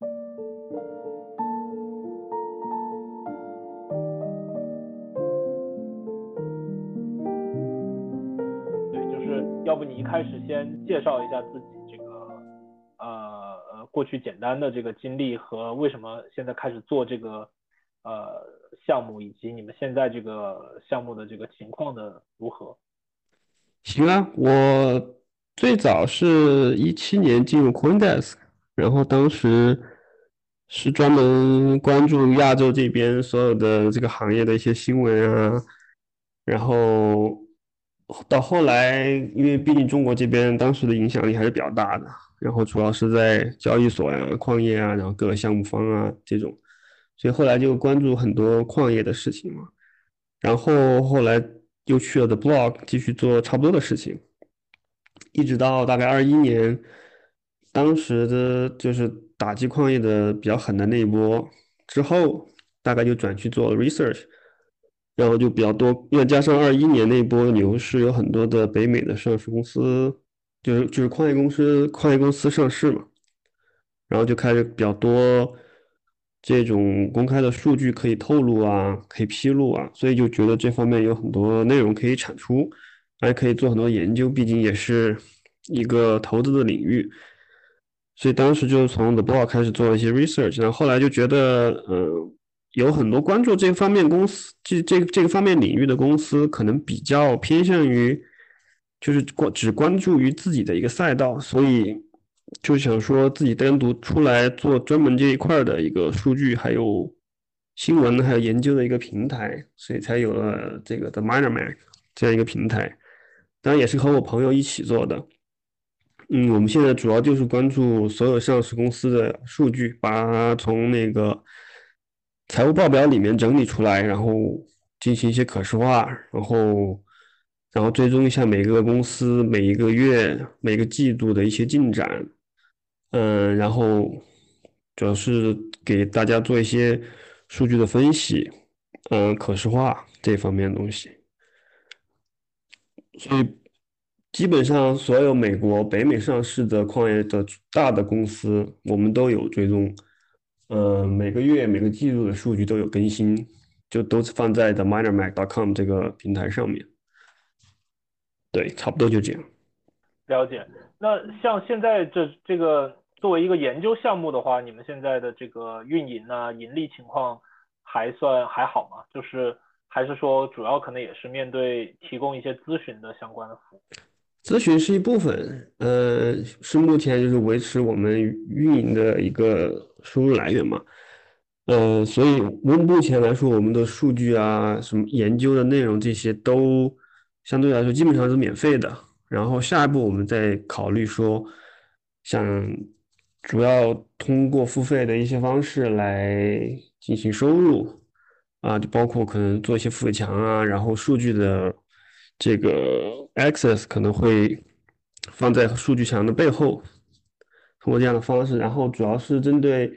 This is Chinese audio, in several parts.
对，就是要不你一开始先介绍一下自己这个呃呃过去简单的这个经历和为什么现在开始做这个呃项目，以及你们现在这个项目的这个情况的如何？行啊，我最早是一七年进入 CoinDesk，然后当时是专门关注亚洲这边所有的这个行业的一些新闻啊，然后到后来，因为毕竟中国这边当时的影响力还是比较大的，然后主要是在交易所呀、矿业啊，然后各个项目方啊这种，所以后来就关注很多矿业的事情嘛，然后后来又去了 The Block 继续做差不多的事情，一直到大概二一年，当时的就是打击矿业的比较狠的那一波之后，大概就转去做 research。然后就比较多，因为加上二一年那波牛市，有很多的北美的上市公司，就是就是矿业公司矿业公司上市嘛，然后就开始比较多这种公开的数据可以透露啊，可以披露啊，所以就觉得这方面有很多内容可以产出，还可以做很多研究，毕竟也是一个投资的领域，所以当时就是从 The Block 开始做了一些 research，然后后来就觉得，嗯。有很多关注这方面公司，这这这个方面领域的公司，可能比较偏向于，就是关只关注于自己的一个赛道，所以就想说自己单独出来做专门这一块的一个数据，还有新闻，还有研究的一个平台，所以才有了这个 The Miner Mac 这样一个平台。当然也是和我朋友一起做的。嗯，我们现在主要就是关注所有上市公司的数据，把它从那个。财务报表里面整理出来，然后进行一些可视化，然后然后追踪一下每个公司每一个月、每个季度的一些进展，嗯，然后主要是给大家做一些数据的分析，嗯，可视化这方面的东西。所以基本上所有美国、北美上市的矿业的大的公司，我们都有追踪。呃，每个月、每个季度的数据都有更新，就都是放在 the minermac.com 这个平台上面。对，差不多就这样。了解。那像现在这这个作为一个研究项目的话，你们现在的这个运营啊、盈利情况还算还好吗？就是还是说主要可能也是面对提供一些咨询的相关的服务？咨询是一部分，呃，是目前就是维持我们运营的一个收入来源嘛，呃，所以目目前来说，我们的数据啊，什么研究的内容这些都相对来说基本上是免费的。然后下一步我们再考虑说，想主要通过付费的一些方式来进行收入，啊，就包括可能做一些付费墙啊，然后数据的。这个 access 可能会放在数据墙的背后，通过这样的方式，然后主要是针对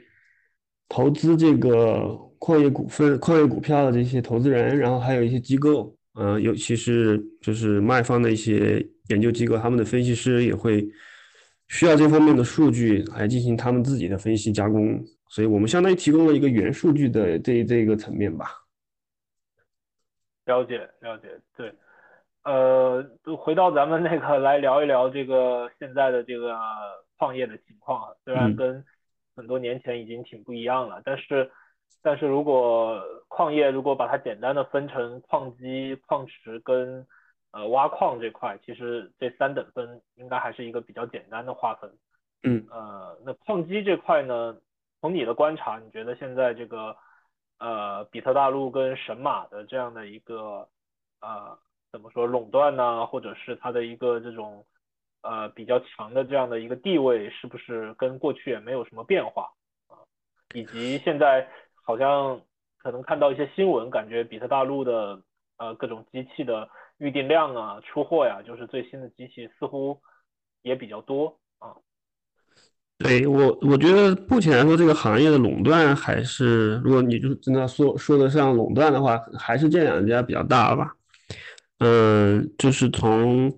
投资这个矿业股份、矿业股票的这些投资人，然后还有一些机构，嗯，尤其是就是卖方的一些研究机构，他们的分析师也会需要这方面的数据来进行他们自己的分析加工，所以我们相当于提供了一个原数据的这这个层面吧。了解，了解，对。呃，回到咱们那个来聊一聊这个现在的这个矿业的情况，虽然跟很多年前已经挺不一样了，但是但是如果矿业如果把它简单的分成矿机、矿池跟呃挖矿这块，其实这三等分应该还是一个比较简单的划分。嗯，呃，那矿机这块呢，从你的观察，你觉得现在这个呃比特大陆跟神马的这样的一个呃。怎么说垄断呢？或者是它的一个这种呃比较强的这样的一个地位，是不是跟过去也没有什么变化啊？以及现在好像可能看到一些新闻，感觉比特大陆的呃各种机器的预订量啊、出货呀，就是最新的机器似乎也比较多啊。对我，我觉得目前来说，这个行业的垄断还是，如果你就真的说说得上垄断的话，还是这两家比较大吧。嗯，就是从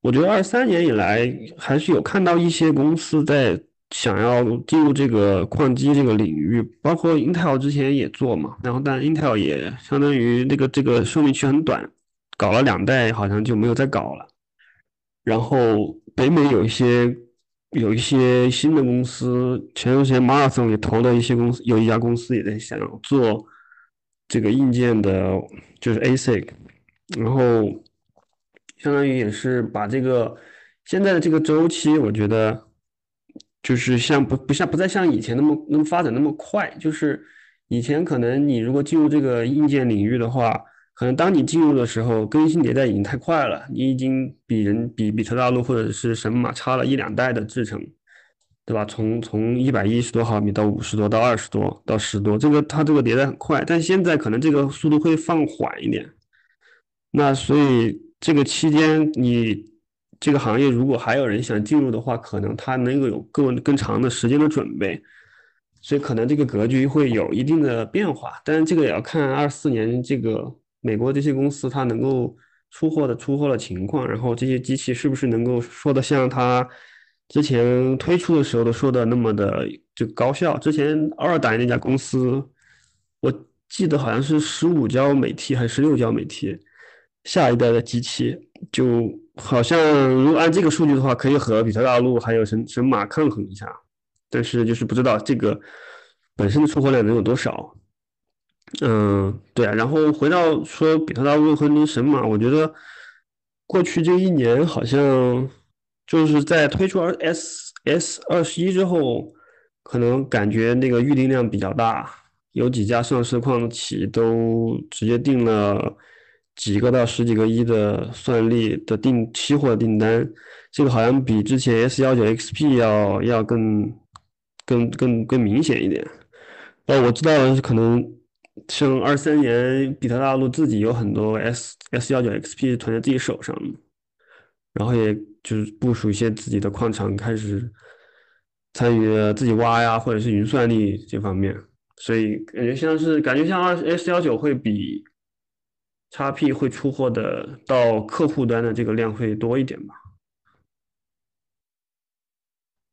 我觉得二三年以来，还是有看到一些公司在想要进入这个矿机这个领域，包括 Intel 之前也做嘛，然后但 Intel 也相当于那个这个寿命期很短，搞了两代好像就没有再搞了。然后北美有一些有一些新的公司，前段时间 Marson 也投了一些公司，有一家公司也在想做这个硬件的，就是 ASIC，然后相当于也是把这个现在的这个周期，我觉得。就是像不不像不再像以前那么那么发展那么快，就是以前可能你如果进入这个硬件领域的话，可能当你进入的时候更新迭代已经太快了，你已经比人比比特大陆或者是神马差了一两代的制程，对吧？从从一百一十多毫米到五十多到二十多到十多，这个它这个迭代很快，但现在可能这个速度会放缓一点，那所以这个期间你。这个行业如果还有人想进入的话，可能他能够有更更长的时间的准备，所以可能这个格局会有一定的变化。但是这个也要看二四年这个美国这些公司它能够出货的出货的情况，然后这些机器是不是能够说的像它之前推出的时候的说的那么的就高效。之前二代那家公司，我记得好像是十五焦每 T 还是十六焦每 T，下一代的机器就。好像如果按这个数据的话，可以和比特大陆还有神神马抗衡一下，但是就是不知道这个本身的出货量能有多少。嗯，对啊。然后回到说比特大陆和神马，我觉得过去这一年好像就是在推出 S S 二十一之后，可能感觉那个预订量比较大，有几家上市矿企都直接定了。几个到十几个亿的算力的订期货订单，这个好像比之前 S 幺九 XP 要要更更更更明显一点。哦，我知道是可能像二三年比特大陆自己有很多 S S 幺九 XP 囤在自己手上，然后也就是部署一些自己的矿场开始参与自己挖呀，或者是云算力这方面，所以感觉像是感觉像二 S 幺九会比。叉 P 会出货的到客户端的这个量会多一点吧？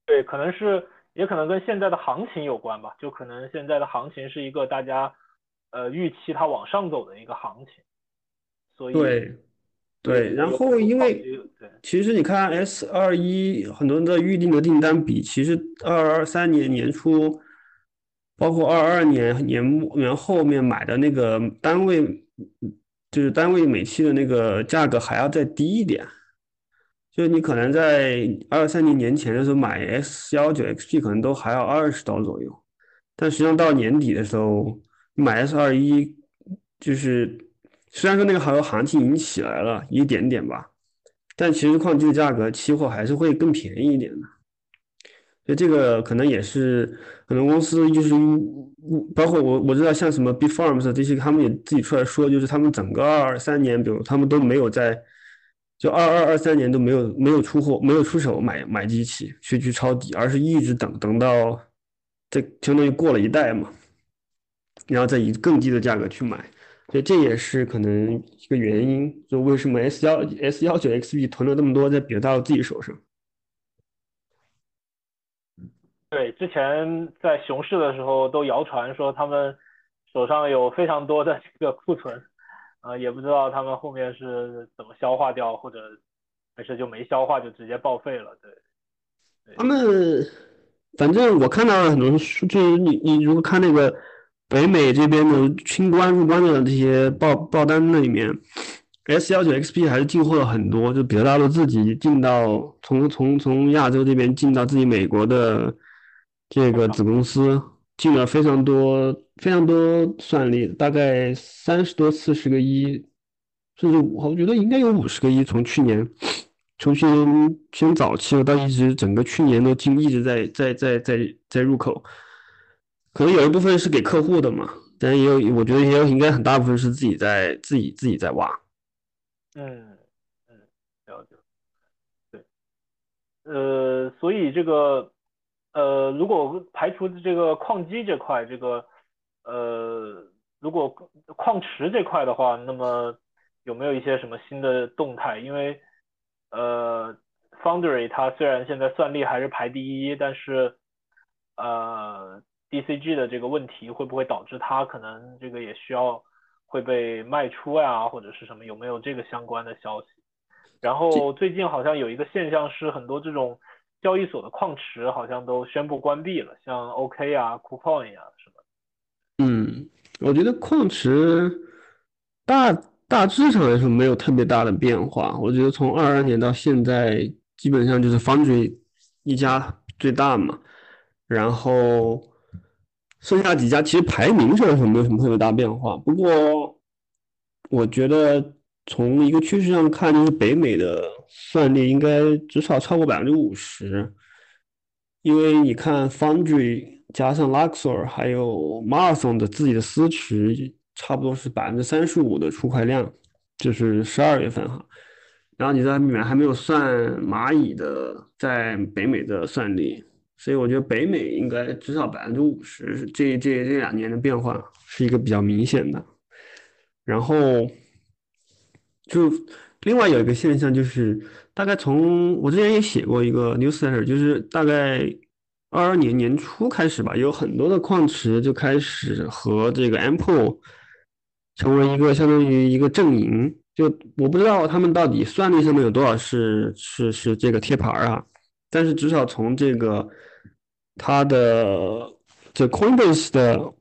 对，可能是，也可能跟现在的行情有关吧。就可能现在的行情是一个大家呃预期它往上走的一个行情，所以对对。然后因为其实你看 S 二一很多人的预定的订单比，其实二二三年年初，包括二二年年末年后面买的那个单位。就是单位每期的那个价格还要再低一点，就是你可能在二三年年前的时候买 S 幺九 XP 可能都还要二十刀左右，但实际上到年底的时候买 S 二一，就是虽然说那个好像行情已经起来了一点点吧，但其实矿机的价格期货还是会更便宜一点的。所以这个可能也是很多公司就是，包括我我知道像什么 B Farms 这些，他们也自己出来说，就是他们整个二二三年，比如他们都没有在，就二二二三年都没有没有出货，没有出手买买机器去去抄底，而是一直等等到这相当于过了一代嘛，然后再以更低的价格去买，所以这也是可能一个原因，就为什么 S 幺 S 幺九 XB 囤了那么多在比特大陆自己手上。对，之前在熊市的时候都谣传说他们手上有非常多的这个库存，呃，也不知道他们后面是怎么消化掉，或者还是就没消化就直接报废了。对，他们反正我看到了很多数据，你你如果看那个北美这边的清关入关的这些报报单那里面，S 幺九 XP 还是进货了很多，就比特大陆自己进到从从从亚洲这边进到自己美国的。这个子公司进了非常多、非常多算力，大概三十多、四十个亿，甚至我觉得应该有五十个亿。从去年，从去年先早期到一直整个去年都进，一直在在在在在入口。可能有一部分是给客户的嘛，但也有，我觉得也有，应该很大部分是自己在自己自己在挖。嗯嗯，了解。对，呃，所以这个。呃，如果排除这个矿机这块，这个呃，如果矿池这块的话，那么有没有一些什么新的动态？因为呃，Foundry 它虽然现在算力还是排第一，但是呃 DCG 的这个问题，会不会导致它可能这个也需要会被卖出呀，或者是什么？有没有这个相关的消息？然后最近好像有一个现象是，很多这种交易所的矿池好像都宣布关闭了，像 OK 啊、KuCoin 啊什么。嗯，我觉得矿池大大致上来说没有特别大的变化。我觉得从二二年到现在，基本上就是 Foundry 一家最大嘛，然后剩下几家其实排名上来说没有什么特别大变化。不过我觉得。从一个趋势上看，就是北美的算力应该至少超过百分之五十，因为你看 Foundry 加上 Luxor 还有 Marathon 的自己的私池，差不多是百分之三十五的出块量，就是十二月份哈。然后你在里面还没有算蚂蚁的在北美的算力，所以我觉得北美应该至少百分之五十，这这这两年的变化是一个比较明显的。然后。就另外有一个现象，就是大概从我之前也写过一个 newsletter，就是大概二二年年初开始吧，有很多的矿池就开始和这个 Ample 成为一个相当于一个阵营。就我不知道他们到底算力上面有多少是是是这个贴牌啊，但是至少从这个它的这 Coinbase 的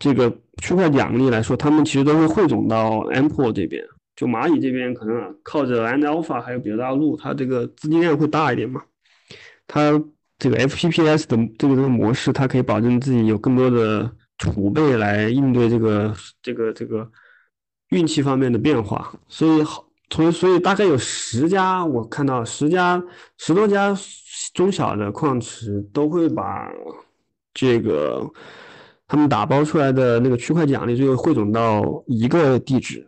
这个区块奖励来说，他们其实都会汇总到 Ample 这边。就蚂蚁这边可能靠着 N Alpha 还有比较大陆，它这个资金量会大一点嘛。它这个 FPPS 的这个这个模式，它可以保证自己有更多的储备来应对这个这个这个运气方面的变化。所以好，从所以大概有十家，我看到十家十多家中小的矿池都会把这个他们打包出来的那个区块奖励，最后汇总到一个地址。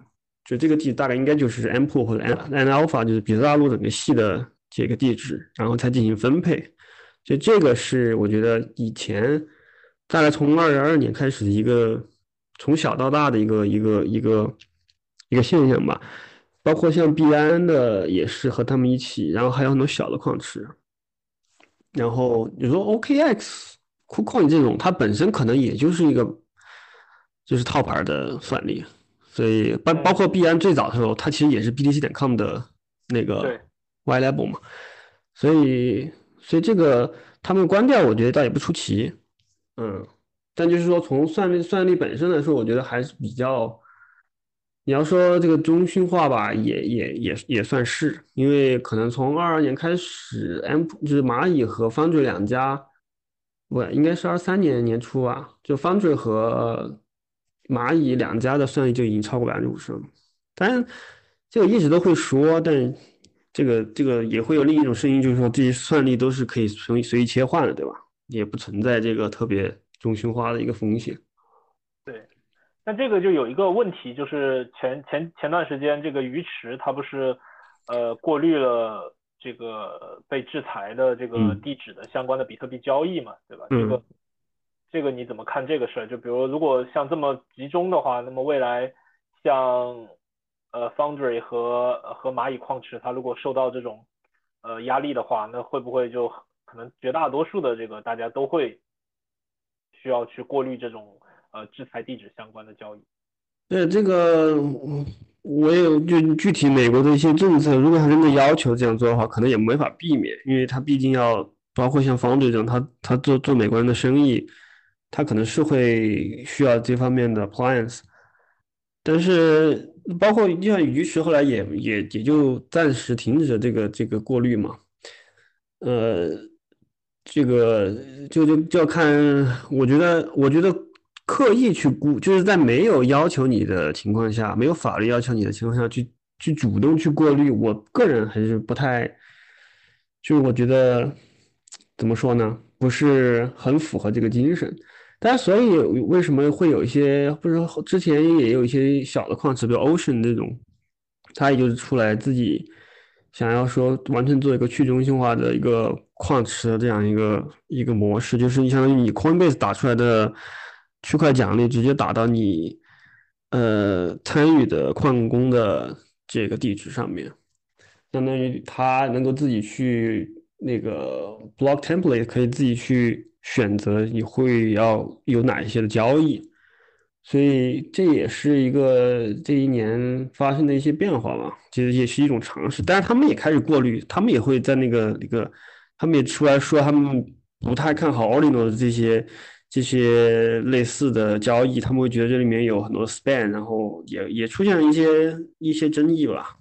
就这个地址大概应该就是 M pool 或者 N N Alpha，就是比特大陆整个系的这个地址，然后才进行分配。就这个是我觉得以前大概从二零二二年开始的一个从小到大的一个一个一个一个现象吧。包括像币安的也是和他们一起，然后还有很多小的矿池。然后你说 OKX、KuCoin 这种，它本身可能也就是一个就是套牌的算力。所以包包括币安最早的时候，它其实也是 BTC 点 com 的那个 Y Label 嘛，所以所以这个他们关掉，我觉得倒也不出奇，嗯，但就是说从算力算力本身来说，我觉得还是比较，你要说这个中心化吧，也也也也算是，因为可能从二二年开始，M 就是蚂蚁和 Foundry 两家，不应该是二三年年初啊，就 Foundry 和。蚂蚁两家的算力就已经超过百分之五十了，当然这个一直都会说，但这个这个也会有另一种声音，就是说这些算力都是可以随随意切换的，对吧？也不存在这个特别中心化的一个风险。对，那这个就有一个问题，就是前前前段时间这个鱼池它不是呃过滤了这个被制裁的这个地址的相关的比特币交易嘛，对吧？这个。这个你怎么看这个事儿？就比如如果像这么集中的话，那么未来像呃 Foundry 和和蚂蚁矿池，它如果受到这种呃压力的话，那会不会就可能绝大多数的这个大家都会需要去过滤这种呃制裁地址相关的交易？对这个，我也就具体美国的一些政策，如果他真的要求这样做的话，可能也没法避免，因为他毕竟要包括像 Foundry 这种，他他做做美国人的生意。它可能是会需要这方面的 appliance，但是包括就像鱼池后来也也也就暂时停止了这个这个过滤嘛，呃，这个就就就要看，我觉得我觉得刻意去估，就是在没有要求你的情况下，没有法律要求你的情况下去去主动去过滤，我个人还是不太，就是我觉得怎么说呢，不是很符合这个精神。但所以为什么会有一些，不是之前也有一些小的矿池，比如 Ocean 这种，它也就是出来自己想要说完全做一个去中心化的一个矿池的这样一个一个模式，就是你相当于你 Coinbase 打出来的区块奖励直接打到你呃参与的矿工的这个地址上面，相当于他能够自己去那个 Block Template 可以自己去。选择你会要有哪一些的交易，所以这也是一个这一年发生的一些变化嘛，其实也是一种尝试。但是他们也开始过滤，他们也会在那个那个，他们也出来说他们不太看好 o r d i n o 的这些这些类似的交易，他们会觉得这里面有很多 span，然后也也出现了一些一些争议吧。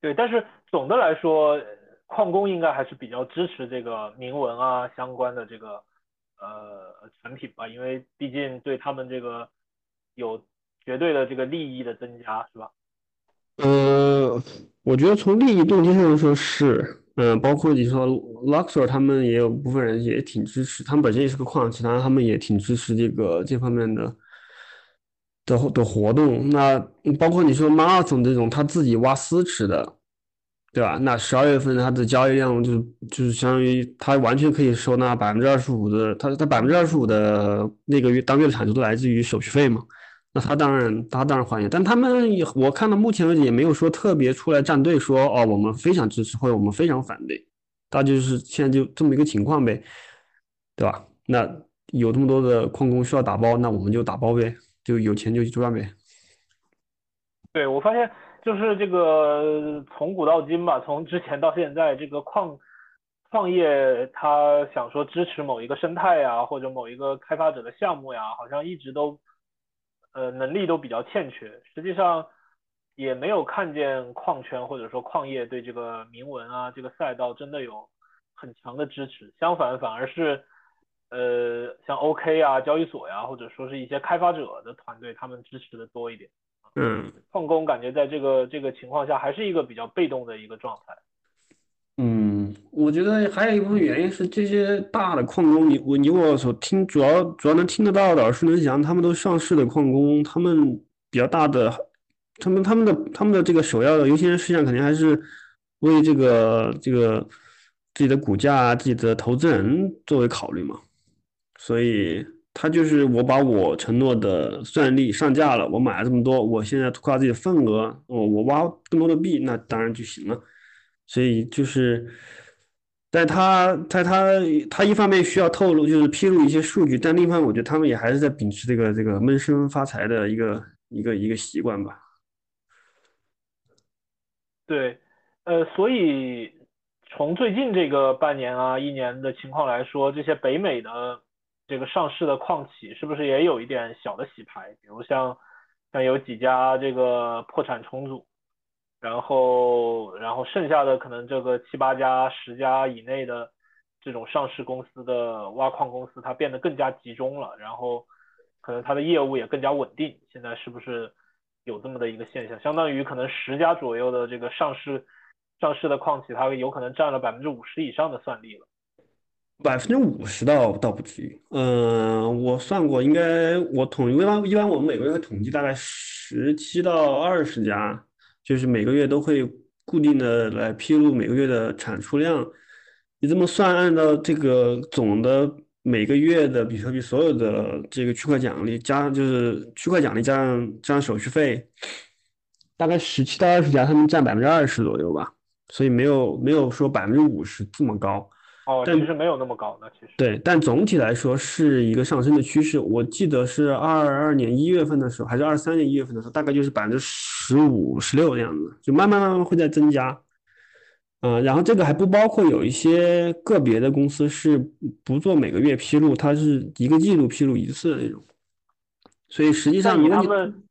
对，但是总的来说。矿工应该还是比较支持这个铭文啊相关的这个呃产品吧，因为毕竟对他们这个有绝对的这个利益的增加，是吧？呃，我觉得从利益动机上来说是，嗯，包括你说 Luxor 他们也有部分人也挺支持，他们本身也是个矿，其他他们也挺支持这个这方面的的的活动。那包括你说 Marathon 这种他自己挖私池的。对吧？那十二月份它的交易量就就是相当于它完全可以收纳百分之二十五的，它它百分之二十五的那个月当月的产出都来自于手续费嘛。那他当然他当然欢迎，但他们也我看到目前为止也没有说特别出来站队说哦我们非常支持或者我们非常反对，大就是现在就这么一个情况呗，对吧？那有这么多的矿工需要打包，那我们就打包呗，就有钱就赚呗。对我发现。就是这个从古到今吧，从之前到现在，这个矿矿业他想说支持某一个生态呀，或者某一个开发者的项目呀，好像一直都呃能力都比较欠缺。实际上也没有看见矿圈或者说矿业对这个铭文啊这个赛道真的有很强的支持。相反，反而是呃像 OK 啊交易所呀，或者说是一些开发者的团队，他们支持的多一点。嗯，矿工感觉在这个这个情况下还是一个比较被动的一个状态。嗯，我觉得还有一部分原因是这些大的矿工，你我你我所听主要主要能听得到的耳熟能详，他们都上市的矿工，他们比较大的，他们他们的他们的这个首要的优先事项肯定还是为这个这个自己的股价、自己的投资人作为考虑嘛，所以。他就是我把我承诺的算力上架了，我买了这么多，我现在扩大自己的份额，我我挖更多的币，那当然就行了。所以就是，在他在他他一方面需要透露，就是披露一些数据，但另一方面，我觉得他们也还是在秉持这个这个闷声发财的一个一个一个习惯吧。对，呃，所以从最近这个半年啊一年的情况来说，这些北美的。这个上市的矿企是不是也有一点小的洗牌？比如像像有几家这个破产重组，然后然后剩下的可能这个七八家、十家以内的这种上市公司的挖矿公司，它变得更加集中了，然后可能它的业务也更加稳定。现在是不是有这么的一个现象？相当于可能十家左右的这个上市上市的矿企，它有可能占了百分之五十以上的算力了。百分之五十倒倒不至于，嗯，我算过，应该我统一般一般我们每个月会统计大概十七到二十家，就是每个月都会固定的来披露每个月的产出量。你这么算，按照这个总的每个月的比特币所有的这个区块奖励加就是区块奖励加上加上手续费，大概十七到二十家，他们占百分之二十左右吧，所以没有没有说百分之五十这么高。哦，其实没有那么高的，其实对，但总体来说是一个上升的趋势。我记得是二二年一月份的时候，还是二三年一月份的时候，大概就是百分之十五、十六的样子，就慢慢慢慢会在增加。嗯，然后这个还不包括有一些个别的公司是不做每个月披露，它是一个季度披露一次的那种。所以实际上，以他们，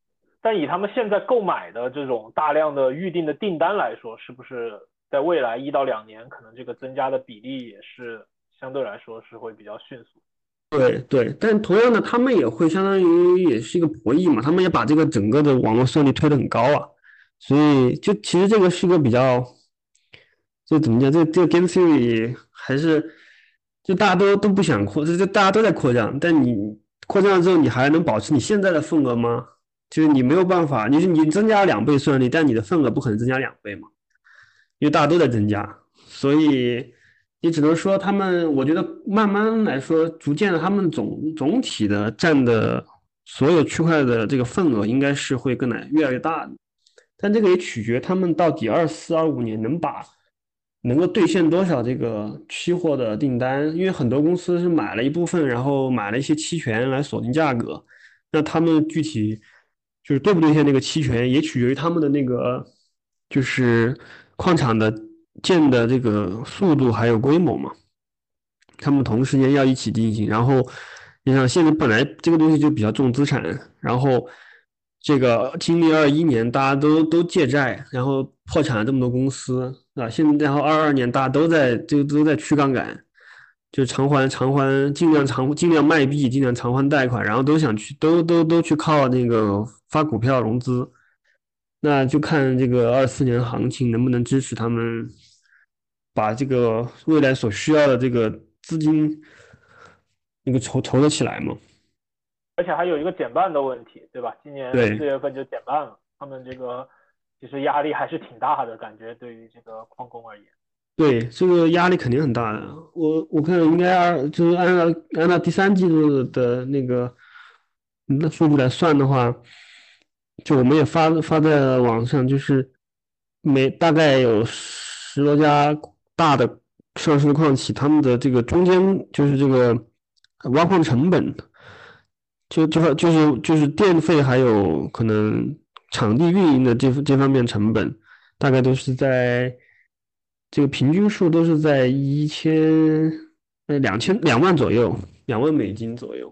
但以他们现在购买的这种大量的预定的订单来说，是不是？在未来一到两年，可能这个增加的比例也是相对来说是会比较迅速。对对，但同样的，他们也会相当于也是一个博弈嘛，他们也把这个整个的网络算力推得很高啊，所以就其实这个是一个比较，就怎么讲，这这个 game theory 还是就大家都都不想扩，就就大家都在扩张，但你扩张了之后，你还能保持你现在的份额吗？就是你没有办法，你你增加两倍算力，但你的份额不可能增加两倍嘛。因为大家都在增加，所以你只能说他们，我觉得慢慢来说，逐渐的，他们总总体的占的所有区块的这个份额，应该是会更来越来越大的。但这个也取决他们到底二四二五年能把能够兑现多少这个期货的订单，因为很多公司是买了一部分，然后买了一些期权来锁定价格，那他们具体就是兑不兑现那个期权，也取决于他们的那个就是矿场的建的这个速度还有规模嘛，他们同时间要一起进行，然后你想现在本来这个东西就比较重资产，然后。这个经历二一年，大家都都借债，然后破产了这么多公司啊。现在然后二二年，大家都在就都在去杠杆，就偿还偿还，尽量偿尽量卖币，尽量偿还贷款，然后都想去都都都去靠那个发股票融资。那就看这个二四年行情能不能支持他们把这个未来所需要的这个资金那个筹筹得起来嘛。而且还有一个减半的问题，对吧？今年四月份就减半了，他们这个其实压力还是挺大的，感觉对于这个矿工而言。对，这个压力肯定很大的。我我看应该二就是按照按照第三季度的那个那数据来算的话，就我们也发发在网上，就是每大概有十多家大的上市的矿企，他们的这个中间就是这个挖矿成本。就就就是就是电费还有可能场地运营的这这方面成本，大概都是在这个平均数都是在一千呃两千两万左右，两万美金左右。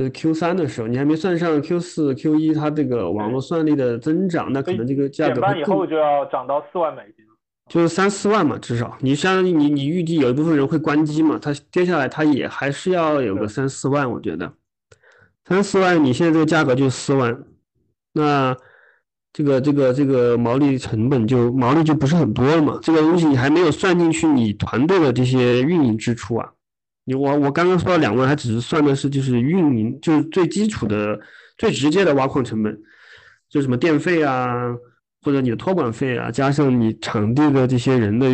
呃，Q 三的时候你还没算上 Q 四、Q 一它这个网络算力的增长，那可能这个价格减半以后就要涨到四万美金，就是三四万嘛，至少你相当于你你预计有一部分人会关机嘛，它接下来它也还是要有个三四万，我觉得。三四万，你现在这个价格就四万，那这个这个这个毛利成本就毛利就不是很多了嘛？这个东西你还没有算进去你团队的这些运营支出啊。我我刚刚说到两万，还只是算的是就是运营，就是最基础的、最直接的挖矿成本，就什么电费啊，或者你的托管费啊，加上你场地的这些人的，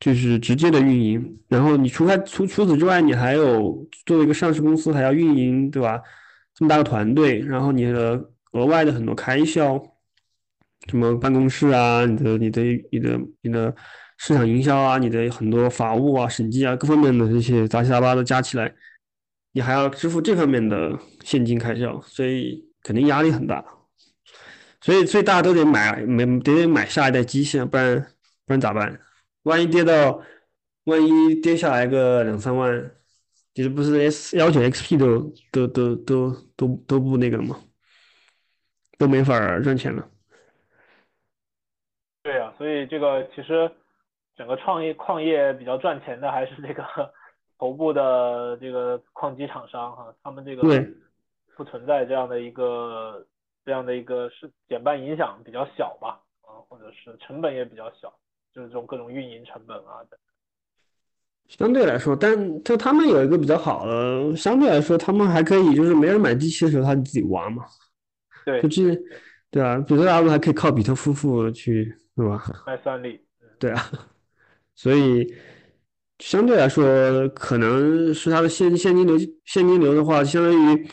就是直接的运营。然后你除开除除此之外，你还有作为一个上市公司还要运营，对吧？这么大个团队，然后你的额外的很多开销，什么办公室啊，你的、你的、你的、你的市场营销啊，你的很多法务啊、审计啊，各方面的这些杂七杂八的加起来，你还要支付这方面的现金开销，所以肯定压力很大。所以，所以大都得买，没得得买下一代机器，不然不然咋办？万一跌到，万一跌下来个两三万。其实不是 S 幺九 XP 都都都都都都不那个了吗？都没法赚钱了。对呀，所以这个其实整个创业矿业比较赚钱的还是这个 头部的这个矿机厂商哈，他们这个不存在这样的一个这样的一个是减半影响比较小吧啊，或者是成本也比较小，就是这种各种运营成本啊等。相对来说，但就他们有一个比较好的，相对来说，他们还可以，就是没人买机器的时候，他自己玩嘛。对，就这，对啊，比特大陆还可以靠比特夫妇去，是吧？卖算力。对啊，所以相对来说，可能是它的现现金流现金流的话，相当于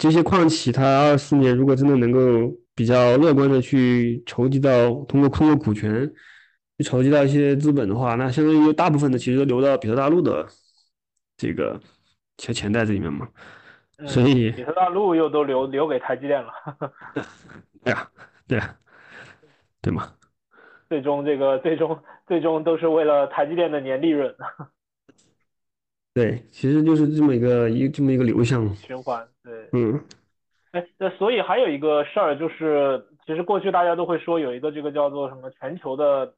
这些矿企，它二四年如果真的能够比较乐观的去筹集到，通过通过股权去。筹集到一些资本的话，那相当于大部分的其实都流到比特大陆的这个钱钱袋子里面嘛，所以比特大陆又都留留给台积电了。对呀，对呀，对吗？最终这个最终最终都是为了台积电的年利润。对，其实就是这么一个一这么一个流向循环。对，嗯。哎，那所以还有一个事儿就是，其实过去大家都会说有一个这个叫做什么全球的。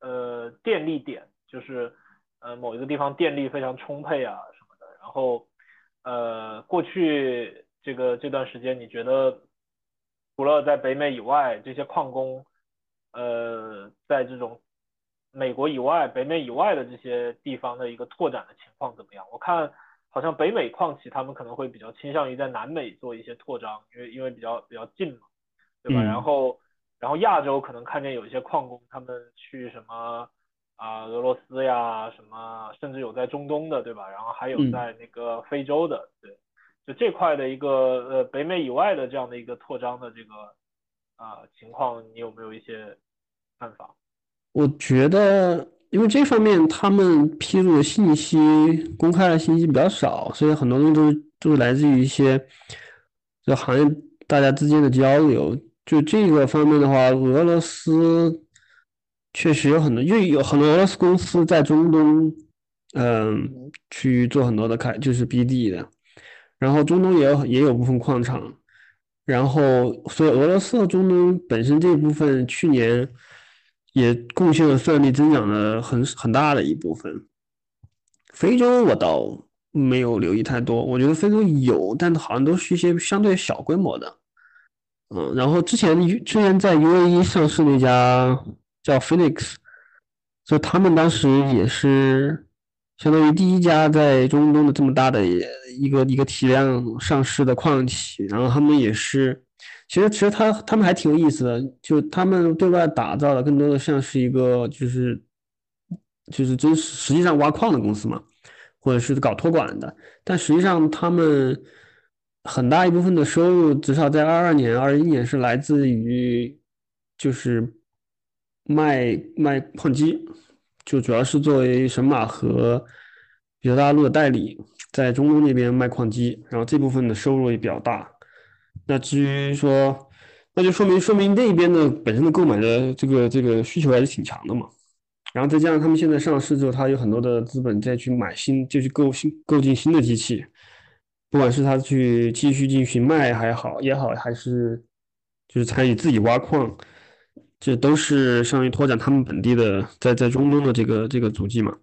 呃，电力点就是呃某一个地方电力非常充沛啊什么的。然后呃过去这个这段时间，你觉得除了在北美以外，这些矿工呃在这种美国以外、北美以外的这些地方的一个拓展的情况怎么样？我看好像北美矿企他们可能会比较倾向于在南美做一些扩张，因为因为比较比较近嘛，对吧？然后。然后亚洲可能看见有一些矿工，他们去什么啊俄罗斯呀，什么甚至有在中东的，对吧？然后还有在那个非洲的，对，就这块的一个呃北美以外的这样的一个扩张的这个啊情况，你有没有一些看法？我觉得因为这方面他们披露的信息、公开的信息比较少，所以很多东西都都是来自于一些就行业大家之间的交流。就这个方面的话，俄罗斯确实有很多，因为有很多俄罗斯公司在中东，嗯，去做很多的开就是 BD 的，然后中东也有也有部分矿场，然后所以俄罗斯和中东本身这部分去年。也贡献了算力增长的很很大的一部分。非洲我倒没有留意太多，我觉得非洲有，但好像都是一些相对小规模的。嗯，然后之前之前在 UAE 上市那家叫 Phoenix，就他们当时也是相当于第一家在中东的这么大的一个一个体量上市的矿企，然后他们也是。其实，其实他他们还挺有意思的，就他们对外打造的更多的像是一个，就是就是真实实际上挖矿的公司嘛，或者是搞托管的。但实际上，他们很大一部分的收入，至少在二二年、二一年是来自于就是卖卖矿机，就主要是作为神马和比特大陆的代理，在中东那边卖矿机，然后这部分的收入也比较大。那至于说，那就说明说明那边的本身的购买的这个这个需求还是挺强的嘛。然后再加上他们现在上市之后，他有很多的资本再去买新，就去购新购进新的机器，不管是他去继续进行卖还好也好，还是就是参与自己挖矿，这都是相当于拓展他们本地的在在中东的这个这个足迹嘛。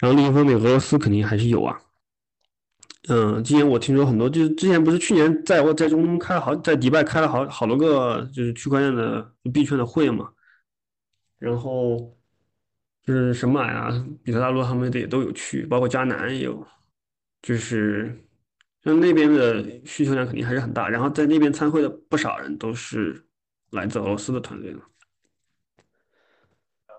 然后另一方面，俄罗斯肯定还是有啊。嗯，今年我听说很多，就是之前不是去年在我在中东开了好，在迪拜开了好好多个就是区块链的币圈的会嘛，然后就是神马呀、比特大陆他们也都有去，包括迦南也有，就是像那边的需求量肯定还是很大，然后在那边参会的不少人都是来自俄罗斯的团队了。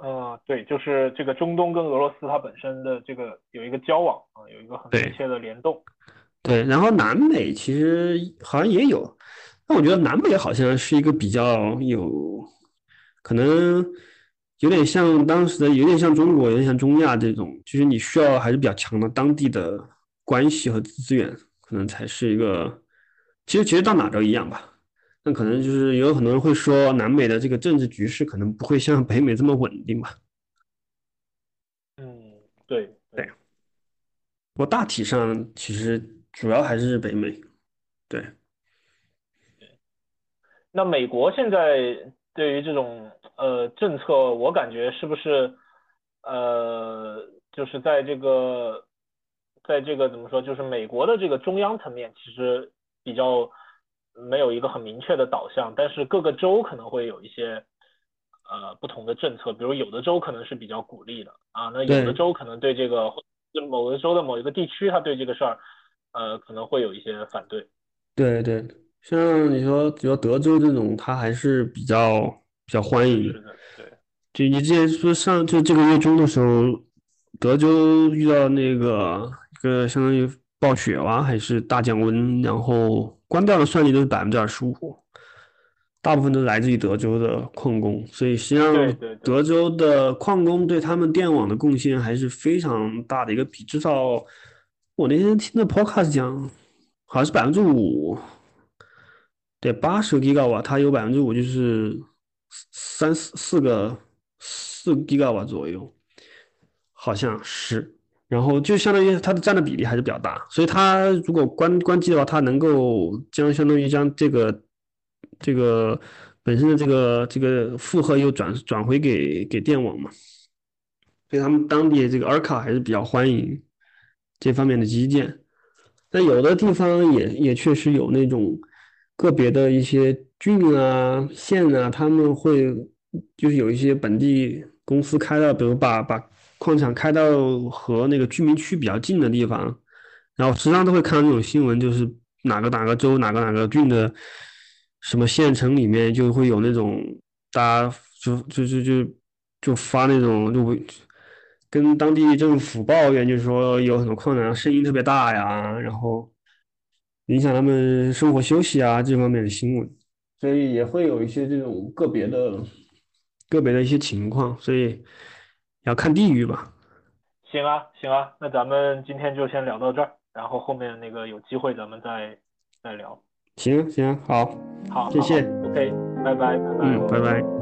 呃，对，就是这个中东跟俄罗斯它本身的这个有一个交往啊，有一个很密切的联动。对，然后南美其实好像也有，但我觉得南美好像是一个比较有可能有点像当时的，有点像中国，有点像中亚这种，就是你需要还是比较强的当地的关系和资源，可能才是一个。其实其实到哪都一样吧。那可能就是有很多人会说，南美的这个政治局势可能不会像北美这么稳定吧？嗯，对对。不过大体上其实主要还是北美。对。那美国现在对于这种呃政策，我感觉是不是呃就是在这个在这个怎么说，就是美国的这个中央层面其实比较。没有一个很明确的导向，但是各个州可能会有一些呃不同的政策，比如有的州可能是比较鼓励的啊，那有的州可能对这个某个州的某一个地区，他对这个事儿呃可能会有一些反对。对对，像你说，比如德州这种，他还是比较比较欢迎的。对，就你之前说上就这个月中的时候，德州遇到那个一个相当于暴雪吧，还是大降温，然后。关掉的算力都是百分之二十五，大部分都来自于德州的矿工，所以实际上德州的矿工对他们电网的贡献还是非常大的一个比。至少我那天听的 podcast 讲，好像是百分之五，对，八十个 Giga 瓦，它有百分之五，就是三四四个四 Giga 瓦左右，好像是。然后就相当于它的占的比例还是比较大，所以它如果关关机的话，它能够将相当于将这个这个本身的这个这个负荷又转转回给给电网嘛，所以他们当地这个 r 卡还是比较欢迎这方面的基建。但有的地方也也确实有那种个别的一些郡啊县啊，他们会就是有一些本地公司开的，比如把把。矿场开到和那个居民区比较近的地方，然后时常都会看到那种新闻，就是哪个哪个州哪个哪个郡的什么县城里面就会有那种大家就就就就就发那种就跟当地政府抱怨，就是说有很多矿场声音特别大呀，然后影响他们生活休息啊这方面的新闻，所以也会有一些这种个别的个别的一些情况，所以。要看地域吧。行啊，行啊，那咱们今天就先聊到这儿，然后后面那个有机会咱们再再聊。行行好，好，谢谢，OK，拜拜，拜拜，嗯，拜拜。